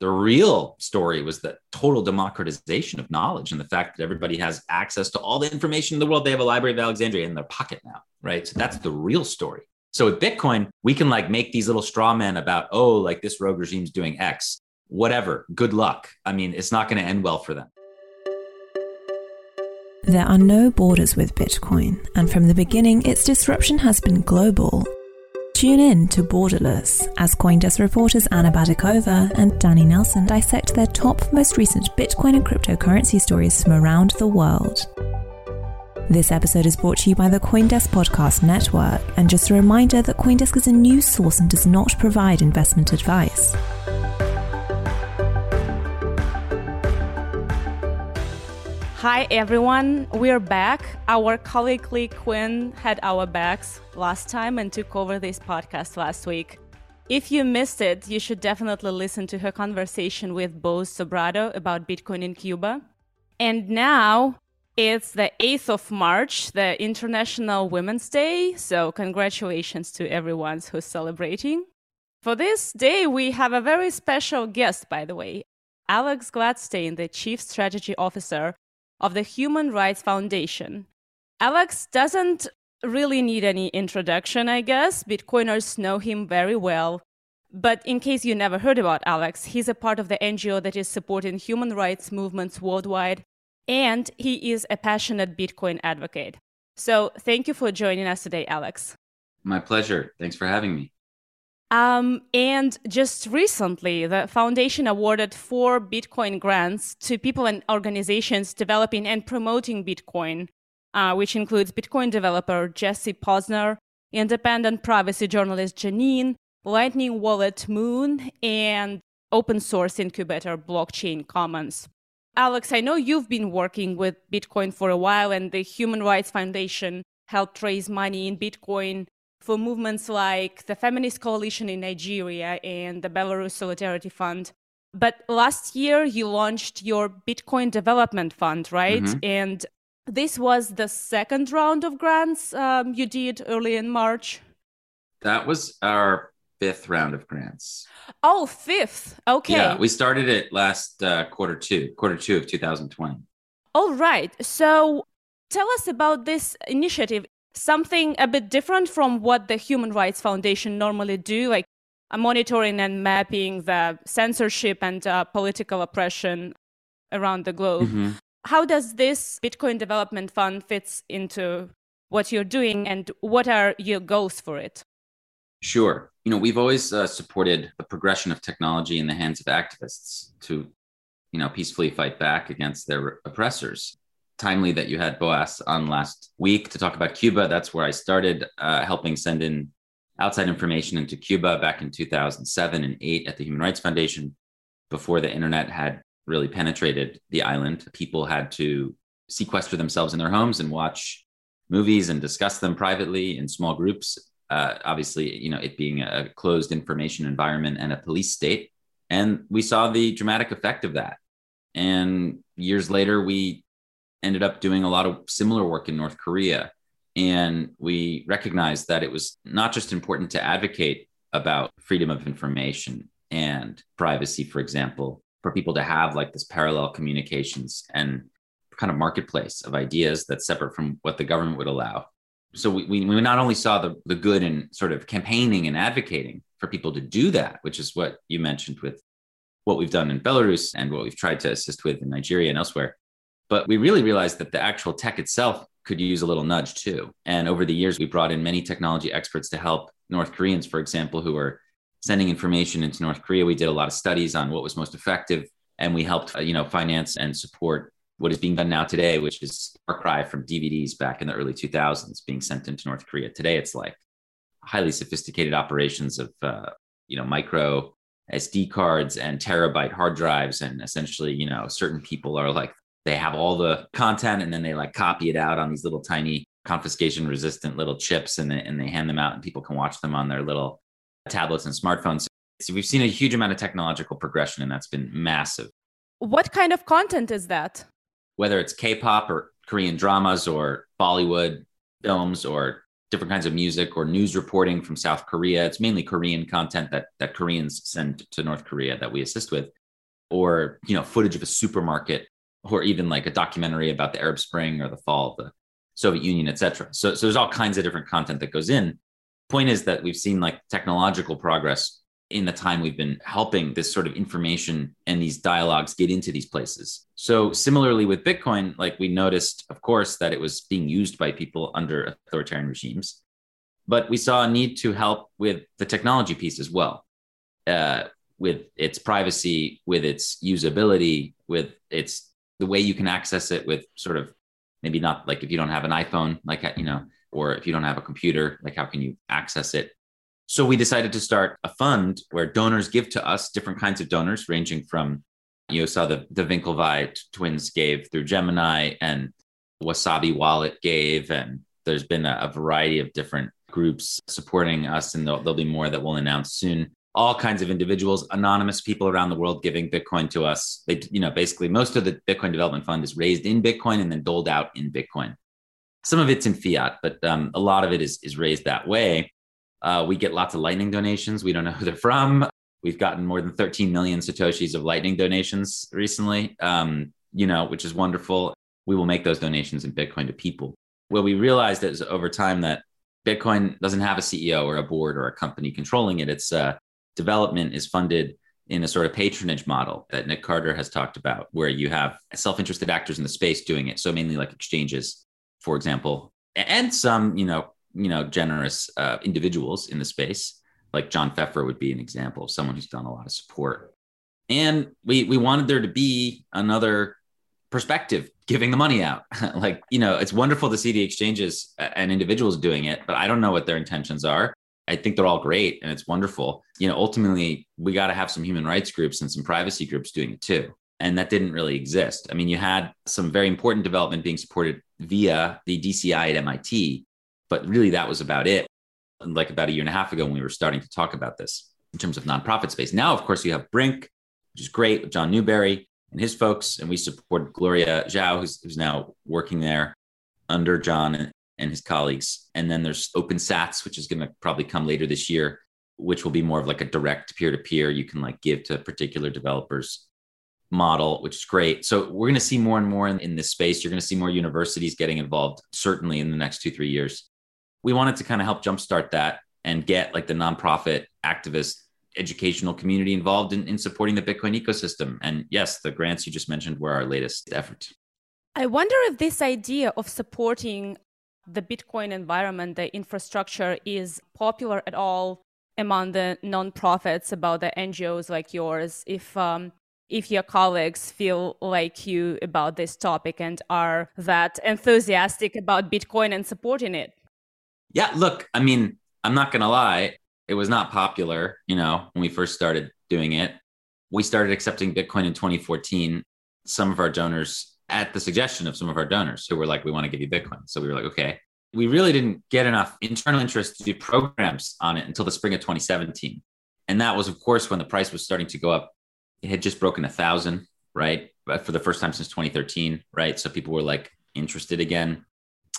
The real story was the total democratization of knowledge and the fact that everybody has access to all the information in the world. They have a Library of Alexandria in their pocket now, right? So that's the real story. So with Bitcoin, we can like make these little straw men about, oh, like this rogue regime's doing X, whatever. Good luck. I mean, it's not going to end well for them. There are no borders with Bitcoin, and from the beginning, its disruption has been global. Tune in to Borderless as Coindesk reporters Anna Baydakova and Danny Nelson dissect their top, most recent Bitcoin and cryptocurrency stories from around the world. This episode is brought to you by the Coindesk Podcast Network, and just a reminder that Coindesk is a news source and does not provide investment advice. Hi everyone, we're back. Our colleague Leigh Cuen had our backs last time and took over this podcast last week. If you missed it, you should definitely listen to her conversation with Bo Sobrado about Bitcoin in Cuba. And now it's the 8th of March, the International Women's Day, so congratulations to everyone who's celebrating. For this day, we have a very special guest, by the way. Alex Gladstein, the Chief Strategy Officer of the Human Rights Foundation. Alex doesn't really need any introduction, I guess. Bitcoiners know him very well. But in case you never heard about Alex, he's a part of the NGO that is supporting human rights movements worldwide, and he is a passionate Bitcoin advocate. So thank you for joining us today, Alex. My pleasure. Thanks for having me. Um, and just recently, the foundation awarded four Bitcoin grants to people and organizations developing and promoting Bitcoin, uh, which includes Bitcoin developer Jesse Posner, independent privacy journalist Janine, Lightning Wallet Muun, and open source incubator Blockchain Commons. Alex, I know you've been working with Bitcoin for a while, and the Human Rights Foundation helped raise money in Bitcoin for movements like the Feminist Coalition in Nigeria and the Belarus Solidarity Fund. But last year, you launched your Bitcoin Development Fund, right? Mm-hmm. And this was the second round of grants um, you did early in March. That was our fifth round of grants. Oh, fifth. Okay. Yeah, we started it last uh, quarter two, quarter two of 2020. All right. So tell us about this initiative something a bit different from what the Human Rights Foundation normally do, like monitoring and mapping the censorship and uh, political oppression around the globe. Mm-hmm. How does this Bitcoin Development Fund fits into what you're doing, and what are your goals for it? Sure. You know, we've always uh, supported the progression of technology in the hands of activists to, you know, peacefully fight back against their oppressors timely that you had Boas on last week to talk about Cuba. That's where I started uh, helping send in outside information into Cuba back in 2007 and 8 at the Human Rights Foundation. Before the internet had really penetrated the island, people had to sequester themselves in their homes and watch movies and discuss them privately in small groups. Uh, obviously, you know, it being a closed information environment and a police state. And we saw the dramatic effect of that. And years later, we ended up doing a lot of similar work in North Korea. And we recognized that it was not just important to advocate about freedom of information and privacy, for example, for people to have like this parallel communications and kind of marketplace of ideas that's separate from what the government would allow. So we, we, we not only saw the, the good in sort of campaigning and advocating for people to do that, which is what you mentioned with what we've done in Belarus and what we've tried to assist with in Nigeria and elsewhere, but we really realized that the actual tech itself could use a little nudge too. And over the years, we brought in many technology experts to help North Koreans, for example, who were sending information into North Korea. We did a lot of studies on what was most effective, and we helped, uh, you know, finance and support what is being done now today, which is Far from DVDs back in the early 2000s being sent into North Korea. Today, it's like highly sophisticated operations of, uh, you know, micro SD cards and terabyte hard drives, and essentially, you know, certain people are like they have all the content and then they like copy it out on these little tiny confiscation resistant little chips and they, and they hand them out and people can watch them on their little tablets and smartphones. So we've seen a huge amount of technological progression and that's been massive. What kind of content is that? Whether it's K-pop or Korean dramas or Bollywood films or different kinds of music or news reporting from South Korea. It's mainly Korean content that that Koreans send to North Korea that we assist with. or you know footage of a supermarket or even like a documentary about the arab spring or the fall of the soviet union etc so, so there's all kinds of different content that goes in point is that we've seen like technological progress in the time we've been helping this sort of information and these dialogues get into these places. So similarly with Bitcoin, like we noticed, of course, that it was being used by people under authoritarian regimes, but we saw a need to help with the technology piece as well, uh, with its privacy, with its usability, with its the way you can access it, with sort of maybe not like if you don't have an iPhone, like you know, or if you don't have a computer, like how can you access it? So we decided to start a fund where donors give to us different kinds of donors, ranging from you saw the the Winklevi twins gave through Gemini, and Wasabi Wallet gave, and there's been a, a variety of different groups supporting us, and there'll, there'll be more that we'll announce soon. All kinds of individuals, anonymous people around the world giving Bitcoin to us. They, you know, basically most of the Bitcoin Development Fund is raised in Bitcoin and then doled out in Bitcoin. Some of it's in fiat, but um, a lot of it is is raised that way. Uh, we get lots of Lightning donations. We don't know who they're from. We've gotten more than 13 million Satoshis of Lightning donations recently, um, you know, which is wonderful. We will make those donations in Bitcoin to people. What we realized is over time that Bitcoin doesn't have a CEO or a board or a company controlling it. Its uh, development is funded in a sort of patronage model that Nick Carter has talked about, where you have self interested actors in the space doing it. So, mainly like exchanges, for example, and some, you know, you know generous uh, individuals in the space. Like john pfeffer would be an example of someone who's done a lot of support. And we we wanted there to be another perspective giving the money out. Like you know it's wonderful to see the exchanges and individuals doing it but i don't know what their intentions are i think they're all great and it's wonderful you know ultimately we got to have some human rights groups and some privacy groups doing it too and that didn't really exist i mean you had some very important development being supported via the dci at mit but really, that was about it. Like about a year and a half ago, when we were starting to talk about this in terms of nonprofit space. Now, of course, you have Brink, which is great with John Newbery and his folks. And we support Gloria Zhao, who's, who's now working there under John and, his colleagues. And then there's Open OpenSats, which is going to probably come later this year, which will be more of like a direct peer to peer. You can like give to particular developers model, which is great. So we're going to see more and more in, in this space. You're going to see more universities getting involved, certainly in the next two, three years we wanted to kind of help jumpstart that and get like the nonprofit activist educational community involved in, in supporting the Bitcoin ecosystem. And yes, the grants you just mentioned were our latest effort. I wonder if this idea of supporting the Bitcoin environment, the infrastructure, is popular at all among the nonprofits about the NGOs like yours. If um, if your colleagues feel like you about this topic and are that enthusiastic about Bitcoin and supporting it. Yeah, look, I mean, I'm not going to lie. It was not popular, you know, when we first started doing it. We started accepting Bitcoin in 2014. Some of our donors, at the suggestion of some of our donors, who were like, we want to give you Bitcoin. So we were like, okay. We really didn't get enough internal interest to do programs on it until the spring of 2017. And that was, of course, when the price was starting to go up. It had just broken a thousand, right? But for the first time since 2013, right? So people were like interested again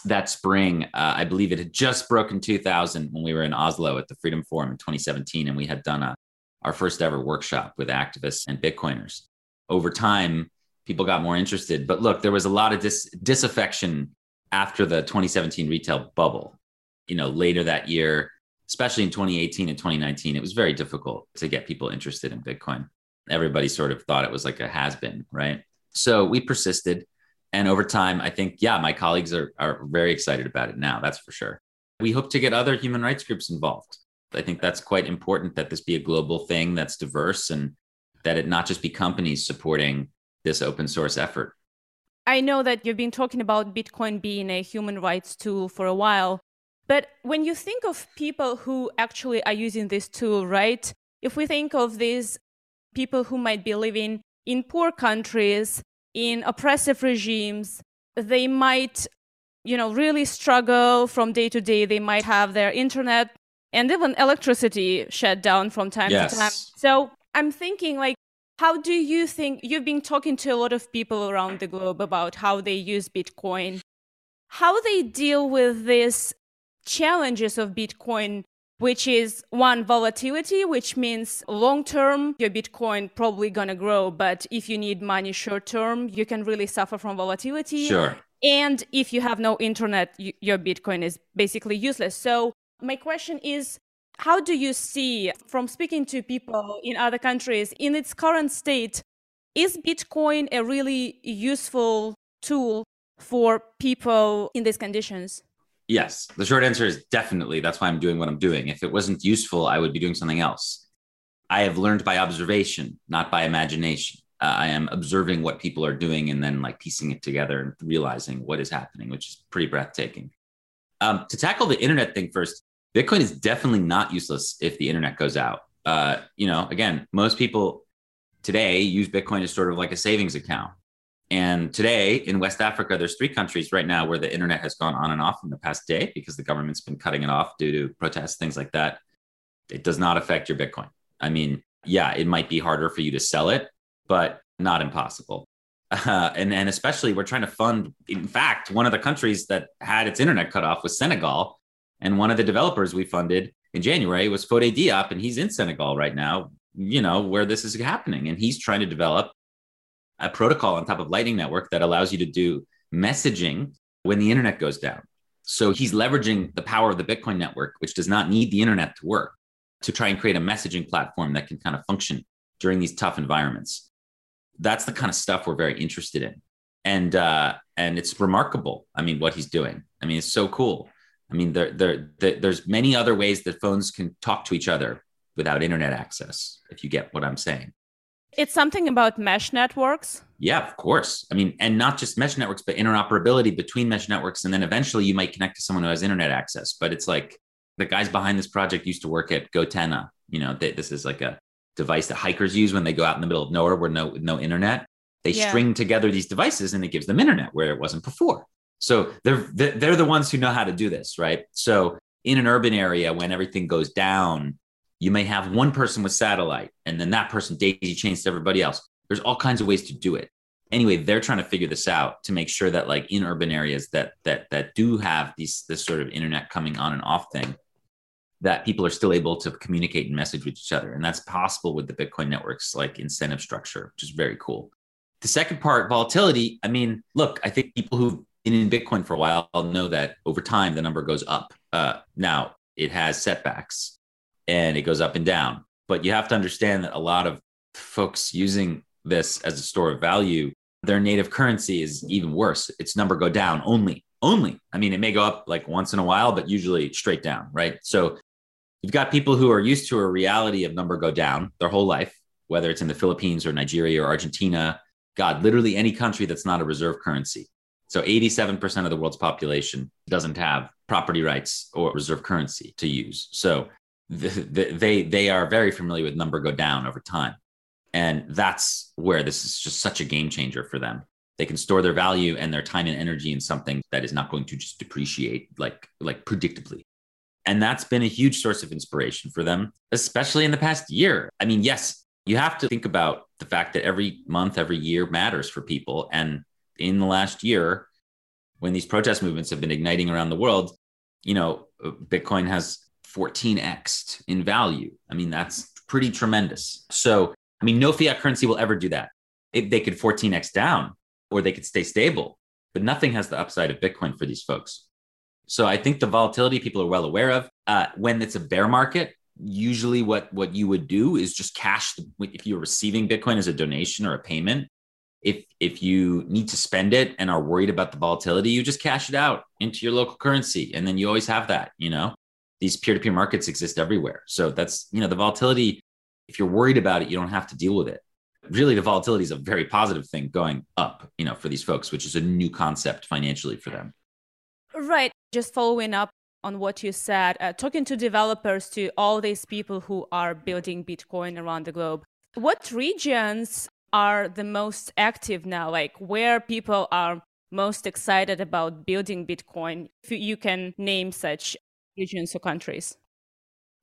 that spring, uh, I believe it had just broken 2000 when we were in Oslo at the Freedom Forum in 2017, and we had done a, our first ever workshop with activists and Bitcoiners. Over time, people got more interested. But look, there was a lot of dis- disaffection after the 2017 retail bubble. You know, later that year, especially in 2018 and 2019, it was very difficult to get people interested in Bitcoin. Everybody sort of thought it was like a has been, right? So we persisted and over time, I think, yeah, my colleagues are, are very excited about it now. That's for sure. We hope to get other human rights groups involved. I think that's quite important that this be a global thing that's diverse and that it not just be companies supporting this open source effort. I know that you've been talking about Bitcoin being a human rights tool for a while. But when you think of people who actually are using this tool, right? If we think of these people who might be living in poor countries in oppressive regimes, they might, you know, really struggle from day to day. They might have their internet and even electricity shut down from time yes. to time. So I'm thinking, like, how do you think you've been talking to a lot of people around the globe about how they use Bitcoin, how they deal with these challenges of Bitcoin which is one volatility, which means long term, your Bitcoin probably gonna grow. But if you need money short term, you can really suffer from volatility. Sure. And if you have no internet, your Bitcoin is basically useless. So my question is, how do you see from speaking to people in other countries in its current state is bitcoin a really useful tool for people in these conditions Yes. The short answer is definitely. That's why I'm doing what I'm doing. If it wasn't useful, I would be doing something else. I have learned by observation, not by imagination. Uh, I am observing what people are doing and then like piecing it together and realizing what is happening, which is pretty breathtaking. Um, to tackle the internet thing first, Bitcoin is definitely not useless if the internet goes out. Uh, you know, again, most people today use Bitcoin as sort of like a savings account. And today in West Africa, there's three countries right now where the internet has gone on and off in the past day because the government's been cutting it off due to protests, things like that. It does not affect your Bitcoin. I mean, yeah, it might be harder for you to sell it, but not impossible. Uh, and and especially we're trying to fund. In fact, one of the countries that had its internet cut off was Senegal, and one of the developers we funded in January was Fode Diop, and he's in Senegal right now. You know where this is happening, and he's trying to develop a protocol on top of Lightning Network that allows you to do messaging when the internet goes down. So he's leveraging the power of the Bitcoin network, which does not need the internet to work, to try and create a messaging platform that can kind of function during these tough environments. That's the kind of stuff we're very interested in, and uh, and it's remarkable. I mean, what he's doing. I mean, it's so cool. I mean, there, there, there, there's many other ways that phones can talk to each other without internet access. If you get what I'm saying. It's something about mesh networks. Yeah, of course. I mean, and not just mesh networks, but interoperability between mesh networks. And then eventually you might connect to someone who has internet access. But it's like the guys behind this project used to work at goTenna. You know, they, this is like a device that hikers use when they go out in the middle of nowhere where no no internet. They yeah. string together these devices and it gives them internet where it wasn't before. So they're they're the ones who know how to do this, right? So in an urban area when everything goes down you may have one person with satellite and then that person daisy chains to everybody else. There's all kinds of ways to do it. Anyway, they're trying to figure this out to make sure that like in urban areas that that that do have these this sort of internet coming on and off thing, that people are still able to communicate and message with each other. And that's possible with the Bitcoin network's like incentive structure, which is very cool. The second part, volatility. I mean, look, I think people been in Bitcoin for a while I'll know that over time the number goes up. Uh, now it has setbacks and it goes up and down. But you have to understand that a lot of folks using this as a store of value, their native currency is even worse. Its number go down only, only. I mean, it may go up like once in a while, but usually straight down, right? So you've got people who are used to a reality of number go down their whole life, whether it's in the Philippines or Nigeria or Argentina, God, literally any country that's not a reserve currency. So 87% of the world's population doesn't have property rights or reserve currency to use. So the, they they are very familiar with number go down over time. And that's where this is just such a game changer for them. They can store their value and their time and energy in something that is not going to just depreciate like like predictably. And that's been a huge source of inspiration for them especially in the past year. I mean yes you have to think about the fact that every month every year matters for people. And in the last year when these protest movements have been igniting around the world you know bitcoin has 14x in value. I mean, that's pretty tremendous. So, I mean, no fiat currency will ever do that. It, they could 14x down or they could stay stable, but nothing has the upside of Bitcoin for these folks. So, I think the volatility people are well aware of. Uh, when it's a bear market, usually what what you would do is just cash the, if you're receiving bitcoin as a donation or a payment if if you need to spend it and are worried about the volatility you just cash it out into your local currency and then you always have that you know these peer-to-peer markets exist everywhere. So that's, you know, the volatility, if you're worried about it, you don't have to deal with it. Really, the volatility is a very positive thing going up, you know, for these folks, which is a new concept financially for them. Right. Just following up on what you said, uh, talking to developers, to all these people who are building Bitcoin around the globe, what regions are the most active now? Like where people are most excited about building Bitcoin? If you can name such regions or countries?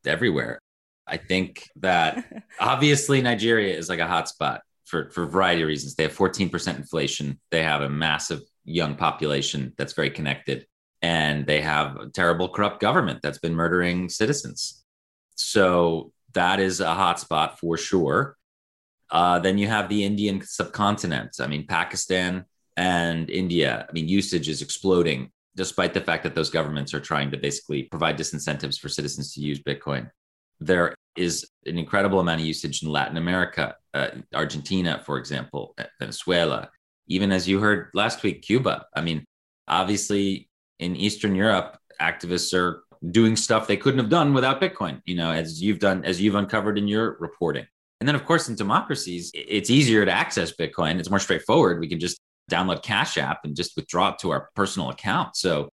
Everywhere. I think that obviously Nigeria is like a hotspot for, for a variety of reasons. They have 14% inflation. They have a massive young population that's very connected. And they have a terrible corrupt government that's been murdering citizens. So that is a hotspot for sure. Uh, then you have the Indian subcontinent. I mean, Pakistan and India. I mean, usage is exploding despite the fact that those governments are trying to basically provide disincentives for citizens to use Bitcoin. There is an incredible amount of usage in Latin America, uh, Argentina, for example, Venezuela, even as you heard last week, Cuba. I mean, obviously in Eastern Europe, activists are doing stuff they couldn't have done without Bitcoin, you know, as you've done, as you've uncovered in your reporting. And then, of course, in democracies, it's easier to access Bitcoin. It's more straightforward. We can just download Cash App and just withdraw it to our personal account. So,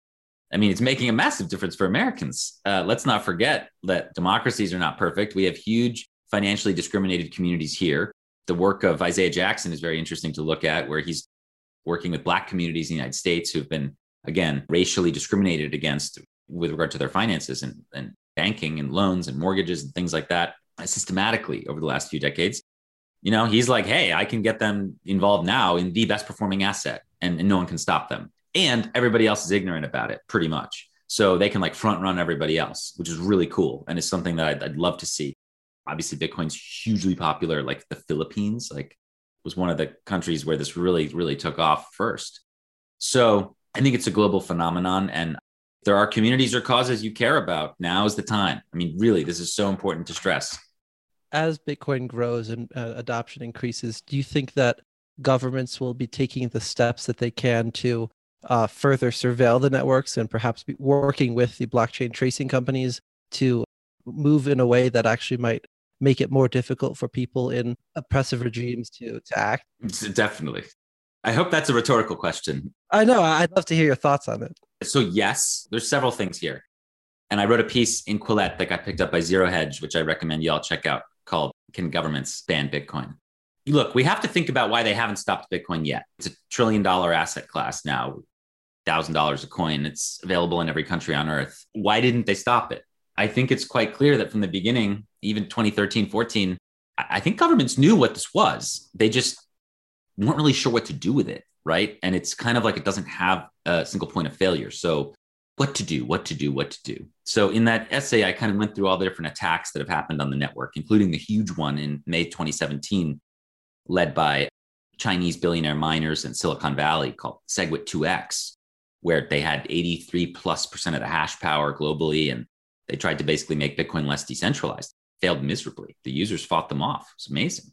I mean, it's making a massive difference for Americans. Uh, let's not forget that democracies are not perfect. We have huge financially discriminated communities here. The work of Isaiah Jackson is very interesting to look at, where he's working with Black communities in the United States who've been, again, racially discriminated against with regard to their finances and, and banking and loans and mortgages and things like that systematically over the last few decades you know, he's like, hey, I can get them involved now in the best performing asset and, and no one can stop them. And everybody else is ignorant about it pretty much. So they can like front run everybody else, which is really cool. And it's something that I'd, I'd love to see. Obviously, Bitcoin's hugely popular, like the Philippines, like was one of the countries where this really, really took off first. So I think it's a global phenomenon. And there are communities or causes you care about. Now is the time. I mean, really, this is so important to stress as Bitcoin grows and uh, adoption increases, do you think that governments will be taking the steps that they can to uh, further surveil the networks and perhaps be working with the blockchain tracing companies to move in a way that actually might make it more difficult for people in oppressive regimes to, to act? Definitely. I hope that's a rhetorical question. I know. I'd love to hear your thoughts on it. So, yes, there's several things here. And I wrote a piece in Quillette that got picked up by Zero Hedge, which I recommend you all check out called Can Governments Ban Bitcoin? Look, we have to think about why they haven't stopped Bitcoin yet. It's a trillion dollar asset class now, $1,000 a coin. It's available in every country on earth. Why didn't they stop it? I think it's quite clear that from the beginning, even 2013, 14, I think governments knew what this was. They just weren't really sure what to do with it. Right. And it's kind of like it doesn't have a single point of failure. So what to do, what to do, what to do. So in that essay, I kind of went through all the different attacks that have happened on the network, including the huge one in May 2017, led by Chinese billionaire miners in Silicon Valley called SegWit 2x, where they had 83 plus percent of the hash power globally. And they tried to basically make Bitcoin less decentralized, failed miserably. The users fought them off. It's amazing.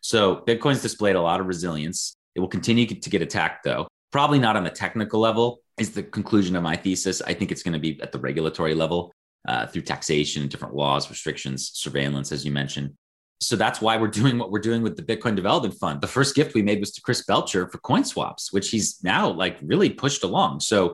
So Bitcoin's displayed a lot of resilience. It will continue to get attacked, though, probably not on the technical level, is the conclusion of my thesis. I think it's going to be at the regulatory level uh, through taxation, different laws, restrictions, surveillance, as you mentioned. So that's why we're doing what we're doing with the Bitcoin Development Fund. The first gift we made was to Chris Belcher for coin swaps, which he's now like really pushed along. So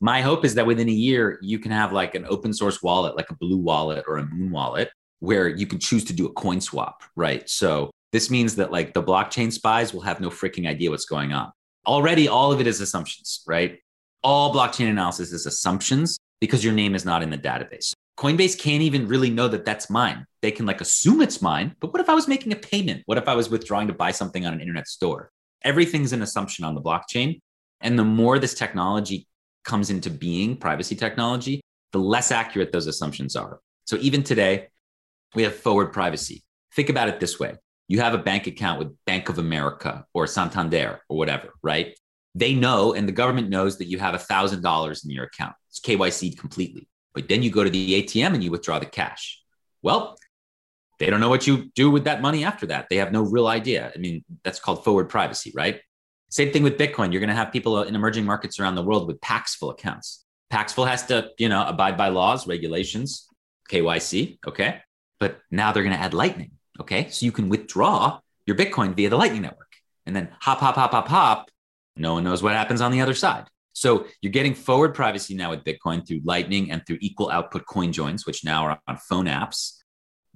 my hope is that within a year, you can have like an open source wallet, like a Blue Wallet or a Muun Wallet, where you can choose to do a coin swap, right? So this means that like the blockchain spies will have no freaking idea what's going on. Already, all of it is assumptions, right? all blockchain analysis is assumptions because your name is not in the database. Coinbase can't even really know that that's mine. They can like assume it's mine, but what if I was making a payment? What if I was withdrawing to buy something on an internet store? Everything's an assumption on the blockchain. And the more this technology comes into being, privacy technology, the less accurate those assumptions are. So even today, we have forward privacy. Think about it this way you have a bank account with Bank of America or Santander or whatever, right? they know and the government knows that you have $1,000 in your account. It's KYC completely. But then you go to the ATM and you withdraw the cash. Well, they don't know what you do with that money after that. They have no real idea. I mean, that's called forward privacy, right? Same thing with Bitcoin. You're going to have people in emerging markets around the world with Paxful accounts. Paxful has to, you know, abide by laws, regulations, KYC, okay? But now they're going to add Lightning, okay? So you can withdraw your Bitcoin via the Lightning Network and then hop, hop, hop, hop, hop no one knows what happens on the other side. So you're getting forward privacy now with Bitcoin through Lightning and through equal output coin joins, which now are on phone apps.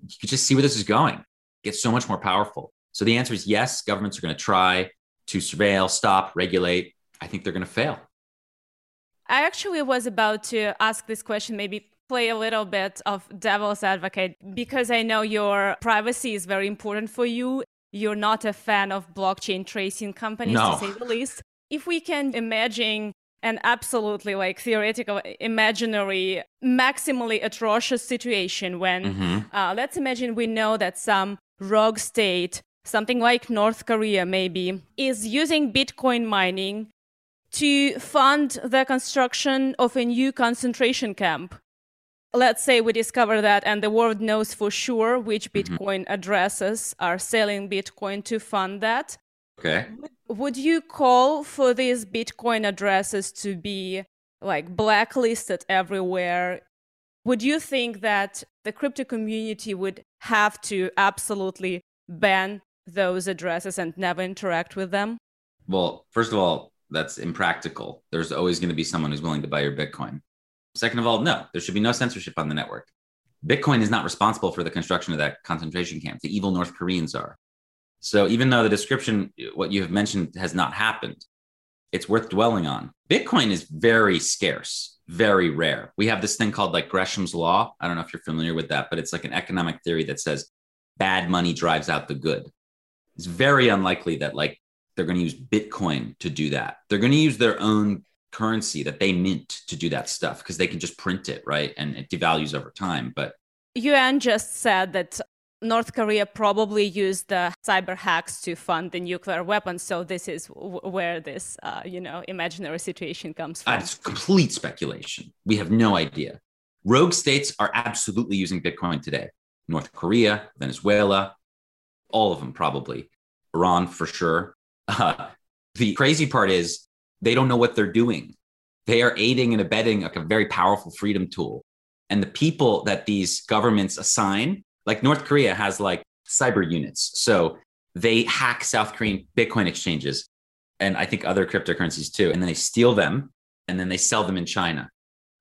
You can just see where this is going. It gets so much more powerful. So the answer is yes, governments are going to try to surveil, stop, regulate. I think they're going to fail. I actually was about to ask this question, maybe play a little bit of devil's advocate, because I know your privacy is very important for you. You're not a fan of blockchain tracing companies, no. to say the least if we can imagine an absolutely like theoretical, imaginary, maximally atrocious situation when, Mhm. uh, let's imagine we know that some rogue state, something like North Korea maybe, is using Bitcoin mining to fund the construction of a new concentration camp. Let's say we discover that, and the world knows for sure which mm-hmm. Bitcoin addresses are selling Bitcoin to fund that. Okay. Would you call for these Bitcoin addresses to be like blacklisted everywhere? Would you think that the crypto community would have to absolutely ban those addresses and never interact with them? Well, first of all, that's impractical. There's always going to be someone who's willing to buy your Bitcoin. Second of all, no, there should be no censorship on the network. Bitcoin is not responsible for the construction of that concentration camp. The evil North Koreans are. So even though the description, what you have mentioned, has not happened, it's worth dwelling on. Bitcoin is very scarce, very rare. We have this thing called like Gresham's Law. I don't know if you're familiar with that, but it's like an economic theory that says bad money drives out the good. It's very unlikely that like they're going to use Bitcoin to do that. They're going to use their own currency that they mint to do that stuff because they can just print it, right? And it devalues over time. But UN just said that North Korea probably used the cyber hacks to fund the nuclear weapons. So this is w- where this, uh, you know, imaginary situation comes from. uh, it's complete speculation. We have no idea. Rogue states are absolutely using Bitcoin today. North Korea, Venezuela, all of them probably. Iran for sure. Uh, the crazy part is they don't know what they're doing. They are aiding and abetting like a very powerful freedom tool. And the people that these governments assign, like North Korea has like cyber units. So they hack South Korean Bitcoin exchanges and I think other cryptocurrencies too. And then they steal them and then they sell them in China.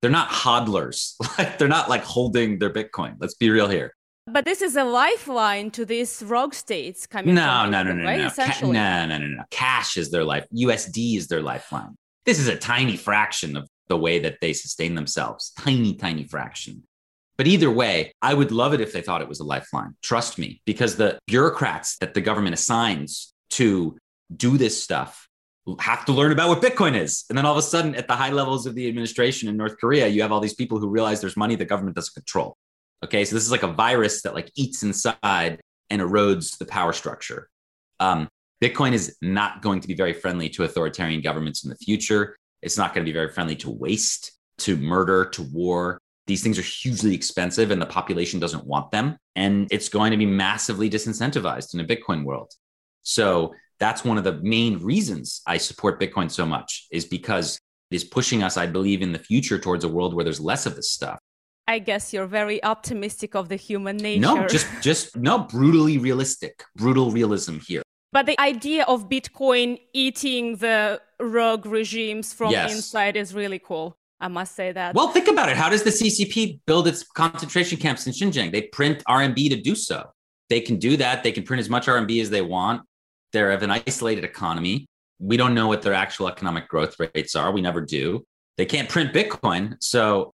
They're not hodlers. Like they're not like holding their Bitcoin. Let's be real here. But this is a lifeline to these rogue states coming No, no, no, no, right? no. Ca- no, no, no, no. Cash is their life. USD is their lifeline. This is a tiny fraction of the way that they sustain themselves. Tiny, tiny fraction. But either way, I would love it if they thought it was a lifeline. Trust me, because the bureaucrats that the government assigns to do this stuff have to learn about what Bitcoin is. And then all of a sudden, at the high levels of the administration in North Korea, you have all these people who realize there's money the government doesn't control. Okay, so this is like a virus that like eats inside and erodes the power structure. Um, Bitcoin is not going to be very friendly to authoritarian governments in the future. It's not going to be very friendly to waste, to murder, to war. These things are hugely expensive and the population doesn't want them. And it's going to be massively disincentivized in a Bitcoin world. So that's one of the main reasons I support Bitcoin so much, is because it is pushing us, I believe, in the future towards a world where there's less of this stuff. I guess you're very optimistic of the human nature. No, just just no brutally realistic, brutal realism here. But the idea of Bitcoin eating the rogue regimes from Yes. inside is really cool. I must say that. Well, think about it. How does the CCP build its concentration camps in Xinjiang? They print RMB to do so. They can do that. They can print as much RMB as they want. They're of an isolated economy. We don't know what their actual economic growth rates are. We never do. They can't print Bitcoin. So,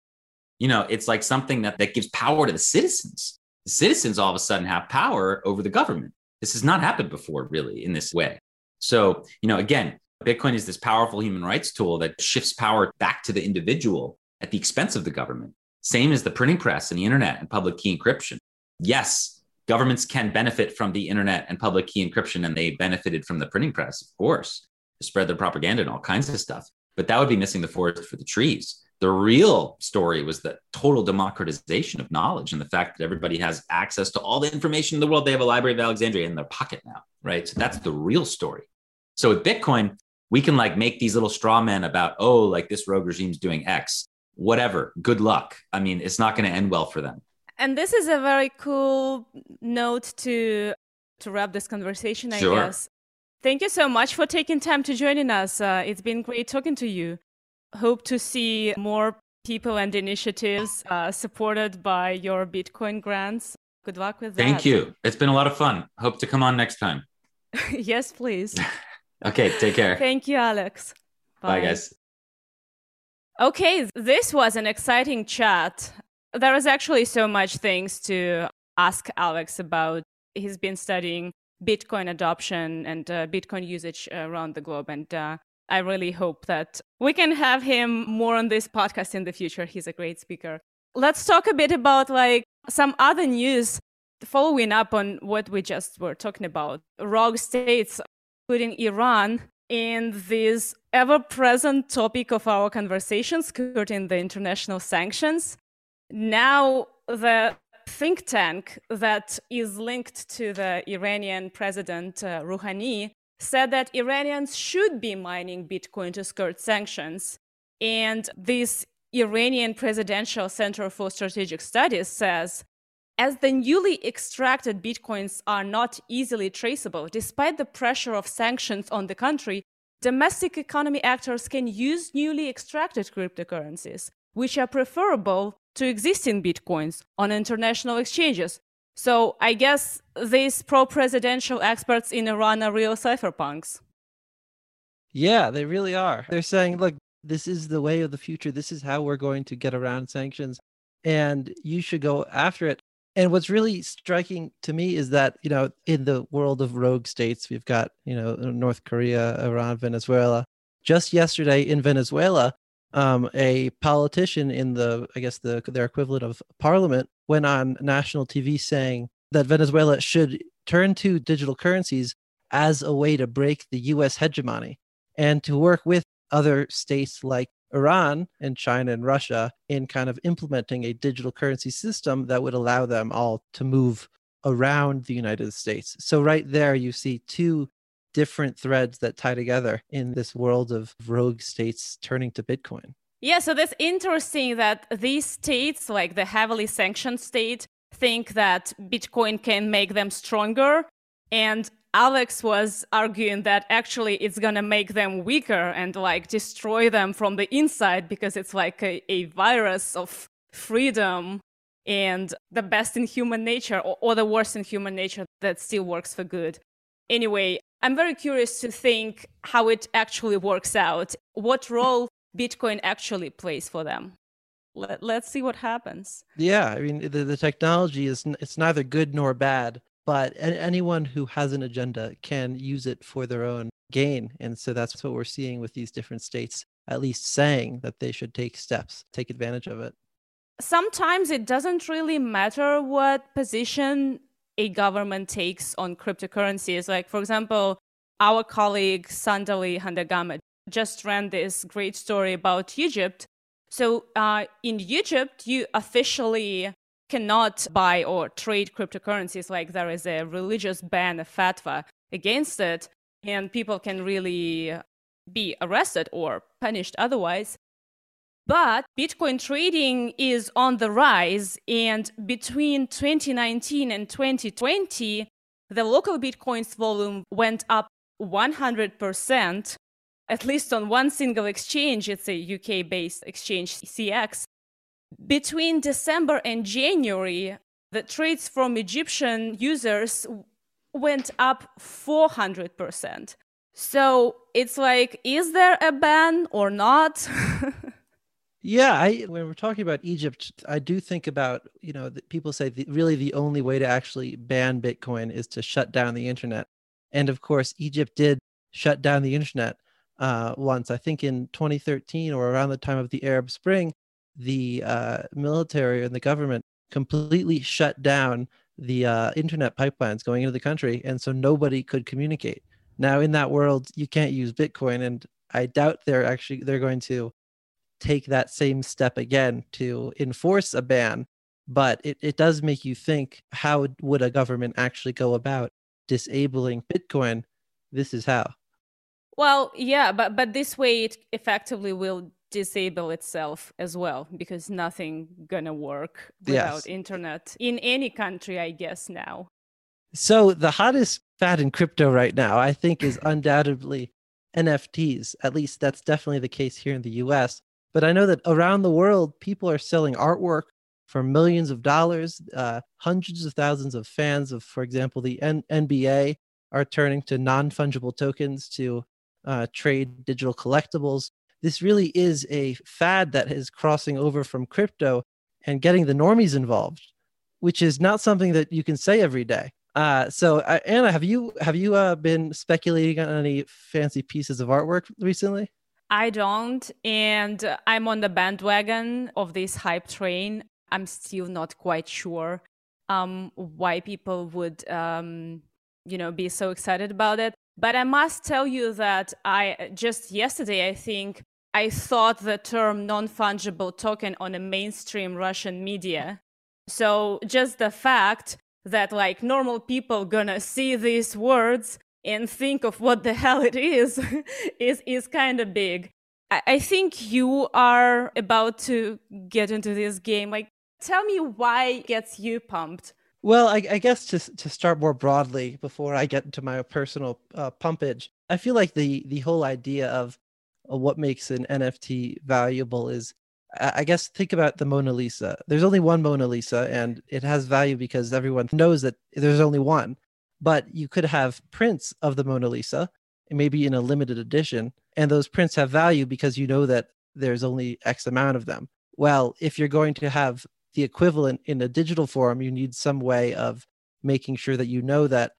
you know, it's like something that, that gives power to the citizens. The citizens all of a sudden have power over the government. This has not happened before, really, in this way. So, you know, again, Bitcoin is this powerful human rights tool that shifts power back to the individual at the expense of the government. Same as the printing press and the internet and public key encryption. Yes, governments can benefit from the internet and public key encryption, and they benefited from the printing press, of course, to spread their propaganda and all kinds of stuff. But that would be missing the forest for the trees. The real story was the total democratization of knowledge and the fact that everybody has access to all the information in the world. They have a Library of Alexandria in their pocket now, right? So that's the real story. So with Bitcoin, we can like make these little straw men about, oh, like this rogue regime's doing X, whatever. Good luck. I mean, it's not going to end well for them. and this is a very cool note to to wrap this conversation, I Sure. guess. Thank you so much for taking time to joining us. Uh, it's been great talking to you. Hope to see more people and initiatives uh, supported by your Bitcoin grants. Good luck with that. Thank you. It's been a lot of fun. Hope to come on next time. yes, please. Okay, take care. Thank you, Alex. Bye, guys. Okay, this was an exciting chat. There was actually so much things to ask Alex about. He's been studying Bitcoin adoption and uh, Bitcoin usage around the globe, and uh, I really hope that we can have him more on this podcast in the future. He's a great speaker. Let's talk a bit about like some other news following up on what we just were talking about. Rogue states, including Iran, in this ever present topic of our conversations, skirting the international sanctions. Now, the think tank that is linked to the Iranian president uh, Rouhani said that Iranians should be mining Bitcoin to skirt sanctions. And this Iranian Presidential Center for Strategic Studies says as the newly extracted bitcoins are not easily traceable, despite the pressure of sanctions on the country, domestic economy actors can use newly extracted cryptocurrencies, which are preferable to existing bitcoins on international exchanges. So I guess these pro presidential experts in Iran are real cypherpunks. Yeah, they really are. They're saying, look, this is the way of the future. This is how we're going to get around sanctions. And you should go after it. And what's really striking to me is that, you know, in the world of rogue states, we've got, you know, North Korea, Iran, Venezuela. Just yesterday in Venezuela, um, a politician in the, I guess, the their equivalent of parliament went on national TV saying that Venezuela should turn to digital currencies as a way to break the US hegemony and to work with other states like Iran and China and Russia in kind of implementing a digital currency system that would allow them all to move around the United States. So, right there, you see two different threads that tie together in this world of rogue states turning to Bitcoin. Yeah, so that's interesting that these states, like the heavily sanctioned state, think that Bitcoin can make them stronger. And Alex was arguing that actually it's gonna make them weaker and like destroy them from the inside because it's like a, a virus of freedom and the best in human nature or, or the worst in human nature that still works for good. Anyway, I'm very curious to think how it actually works out. What role Bitcoin actually plays for them? Let, let's see what happens. Yeah, I mean the, the technology is it's neither good nor bad but anyone who has an agenda can use it for their own gain. And so that's what we're seeing with these different states, at least saying that they should take steps, take advantage of it. Sometimes it doesn't really matter what position a government takes on cryptocurrencies. Like, for example, our colleague Sandali Handagama just ran this great story about Egypt. So, uh, in Egypt, you officially cannot buy or trade cryptocurrencies like there is a religious ban, a fatwa against it, and people can really be arrested or punished otherwise. But Bitcoin trading is on the rise, and between 2019 and 2020, the local Bitcoin's volume went up 100%, at least on one single exchange. It's a UK based exchange, CX. Between December and January, the trades from Egyptian users went up 400%. So it's like, is there a ban or not? yeah, I, when we're talking about Egypt, I do think about, you know, people say the, really the only way to actually ban Bitcoin is to shut down the internet. And of course, Egypt did shut down the internet uh, once, I think in 2013 or around the time of the Arab Spring the uh, military and the government completely shut down the uh, internet pipelines going into the country, and so nobody could communicate. Now, in that world, you can't use Bitcoin, and I doubt they're actually they're going to take that same step again to enforce a ban. But it, it does make you think: how would a government actually go about disabling Bitcoin? This is how. Well, yeah, but but this way it effectively will disable itself as well because nothing gonna work without yes. internet in any country i guess now so the hottest fad in crypto right now i think is undoubtedly nfts at least that's definitely the case here in the us but i know that around the world people are selling artwork for millions of dollars uh, hundreds of thousands of fans of for example the N- nba are turning to non-fungible tokens to uh, trade digital collectibles this really is a fad that is crossing over from crypto and getting the normies involved, which is not something that you can say every day. Uh, so uh, Anna, have you have you uh, been speculating on any fancy pieces of artwork recently? I don't, and I'm on the bandwagon of this hype train. I'm still not quite sure um, why people would, um, you know, be so excited about it. But I must tell you that I just yesterday, I think I thought the term non fungible token on a mainstream Russian media. So just the fact that like normal people gonna see these words and think of what the hell it is is is kind of big. I, I think you are about to get into this game. Like, tell me why gets you pumped. Well, I, I guess to to start more broadly before I get into my personal uh, pumpage, I feel like the the whole idea of uh, what makes an NFT valuable is I guess think about the Mona Lisa. There's only one Mona Lisa, and it has value because everyone knows that there's only one. But you could have prints of the Mona Lisa, maybe in a limited edition, and those prints have value because you know that there's only X amount of them. Well, if you're going to have the equivalent in a digital form, you need some way of making sure that you know that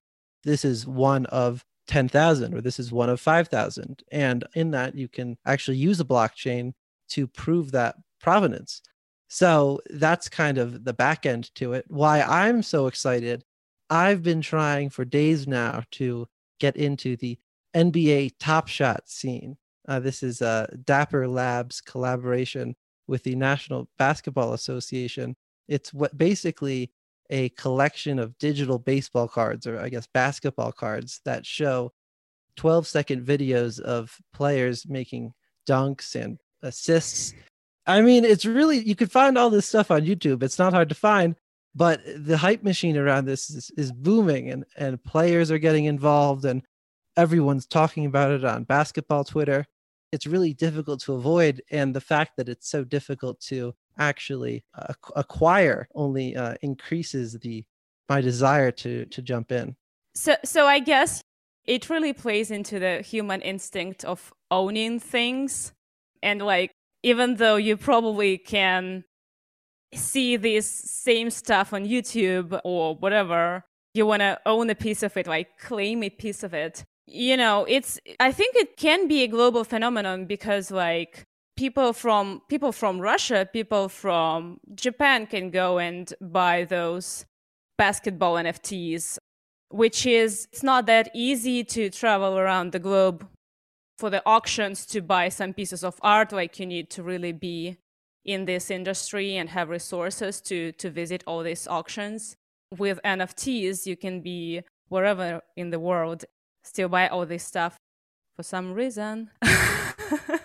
this is one of 10,000 or this is one of 5,000. And in that, you can actually use a blockchain to prove that provenance. So that's kind of the back end to it. Why I'm so excited, I've been trying for days now to get into the NBA Top Shot scene. Uh, this is a Dapper Labs collaboration with the National Basketball Association. It's what basically a collection of digital baseball cards, or I guess basketball cards, that show 12 second videos of players making dunks and assists. I mean, it's really you can find all this stuff on YouTube. It's not hard to find, but the hype machine around this is, is booming, and and players are getting involved, and everyone's talking about it on basketball Twitter. It's really difficult to avoid, and the fact that it's so difficult to actually uh, acquire only uh, increases the my desire to to jump in. So, so I guess it really plays into the human instinct of owning things and like, even though you probably can see this same stuff on YouTube or whatever, you want to own a piece of it, like claim a piece of it. You know, it's, I think it can be a global phenomenon because like people from, people from Russia, people from Japan can go and buy those basketball NFTs, which is, it's not that easy to travel around the globe for the auctions to buy some pieces of art like you need to really be in this industry and have resources to to visit all these auctions. With nfts you can be wherever in the world still buy all this stuff for some reason.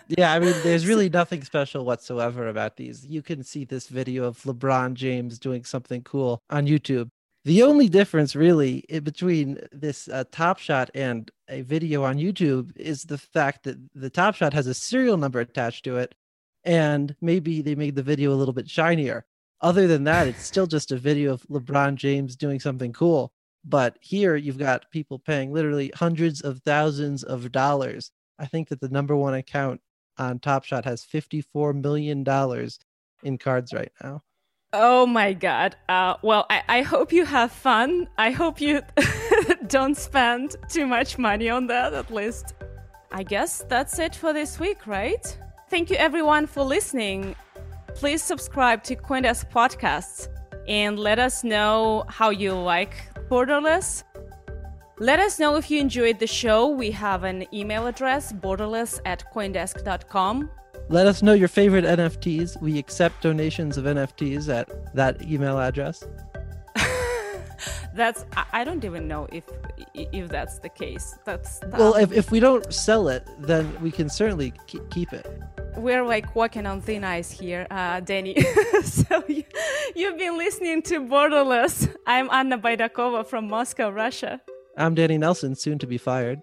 Yeah i mean there's really nothing special whatsoever about these. You can see this video of lebron james doing something cool on youtube. The only difference really between this uh, Top Shot and a video on YouTube is the fact that the Top Shot has a serial number attached to it, and maybe they made the video a little bit shinier. Other than that, it's still just a video of LeBron James doing something cool. But here you've got people paying literally hundreds of thousands of dollars. I think that the number one account on Top Shot has $54 million in cards right now. Oh my god. Uh, well, I, I hope you have fun. I hope you don't spend too much money on that, at least. I guess that's it for this week, right? Thank you everyone for listening. Please subscribe to Coindesk Podcasts and let us know how you like Borderless. Let us know if you enjoyed the show. We have an email address, borderless at coindesk.com. Let us know your favorite NFTs. We accept donations of NFTs at that email address. That's I don't even know if if that's the case. That's, that's well, if if we don't sell it, then we can certainly keep it. We're like walking on thin ice here, uh, Danny. so you, you've been listening to Borderless. I'm Anna Baydakova from Moscow, Russia. I'm Danny Nelson, soon to be fired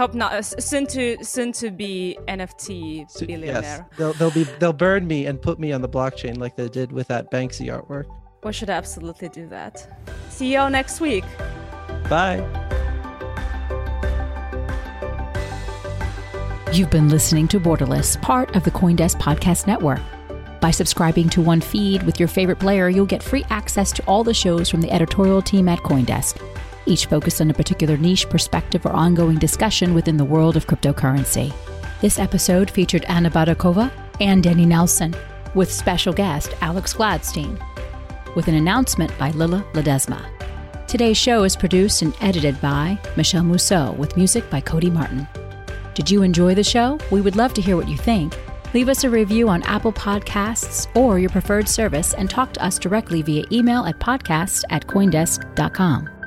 hope not. Uh, soon to soon to be NFT billionaire. Yes. They'll they'll be they'll burn me and put me on the blockchain like they did with that Banksy artwork. We should absolutely do that. See you all next week. Bye. You've been listening to Borderless, part of the Coindesk Podcast Network. By subscribing to one feed with your favorite player, you'll get free access to all the shows from the editorial team at Coindesk, each focused on a particular niche perspective or ongoing discussion within the world of cryptocurrency. This episode featured Anna Baydakova and Danny Nelson, with special guest Alex Gladstein, with an announcement by Lila Ledesma. Today's show is produced and edited by Michelle Mousseau, with music by Cody Martin. Did you enjoy the show? We would love to hear what you think. Leave us a review on Apple Podcasts or your preferred service and talk to us directly via email at podcast at coindesk.com.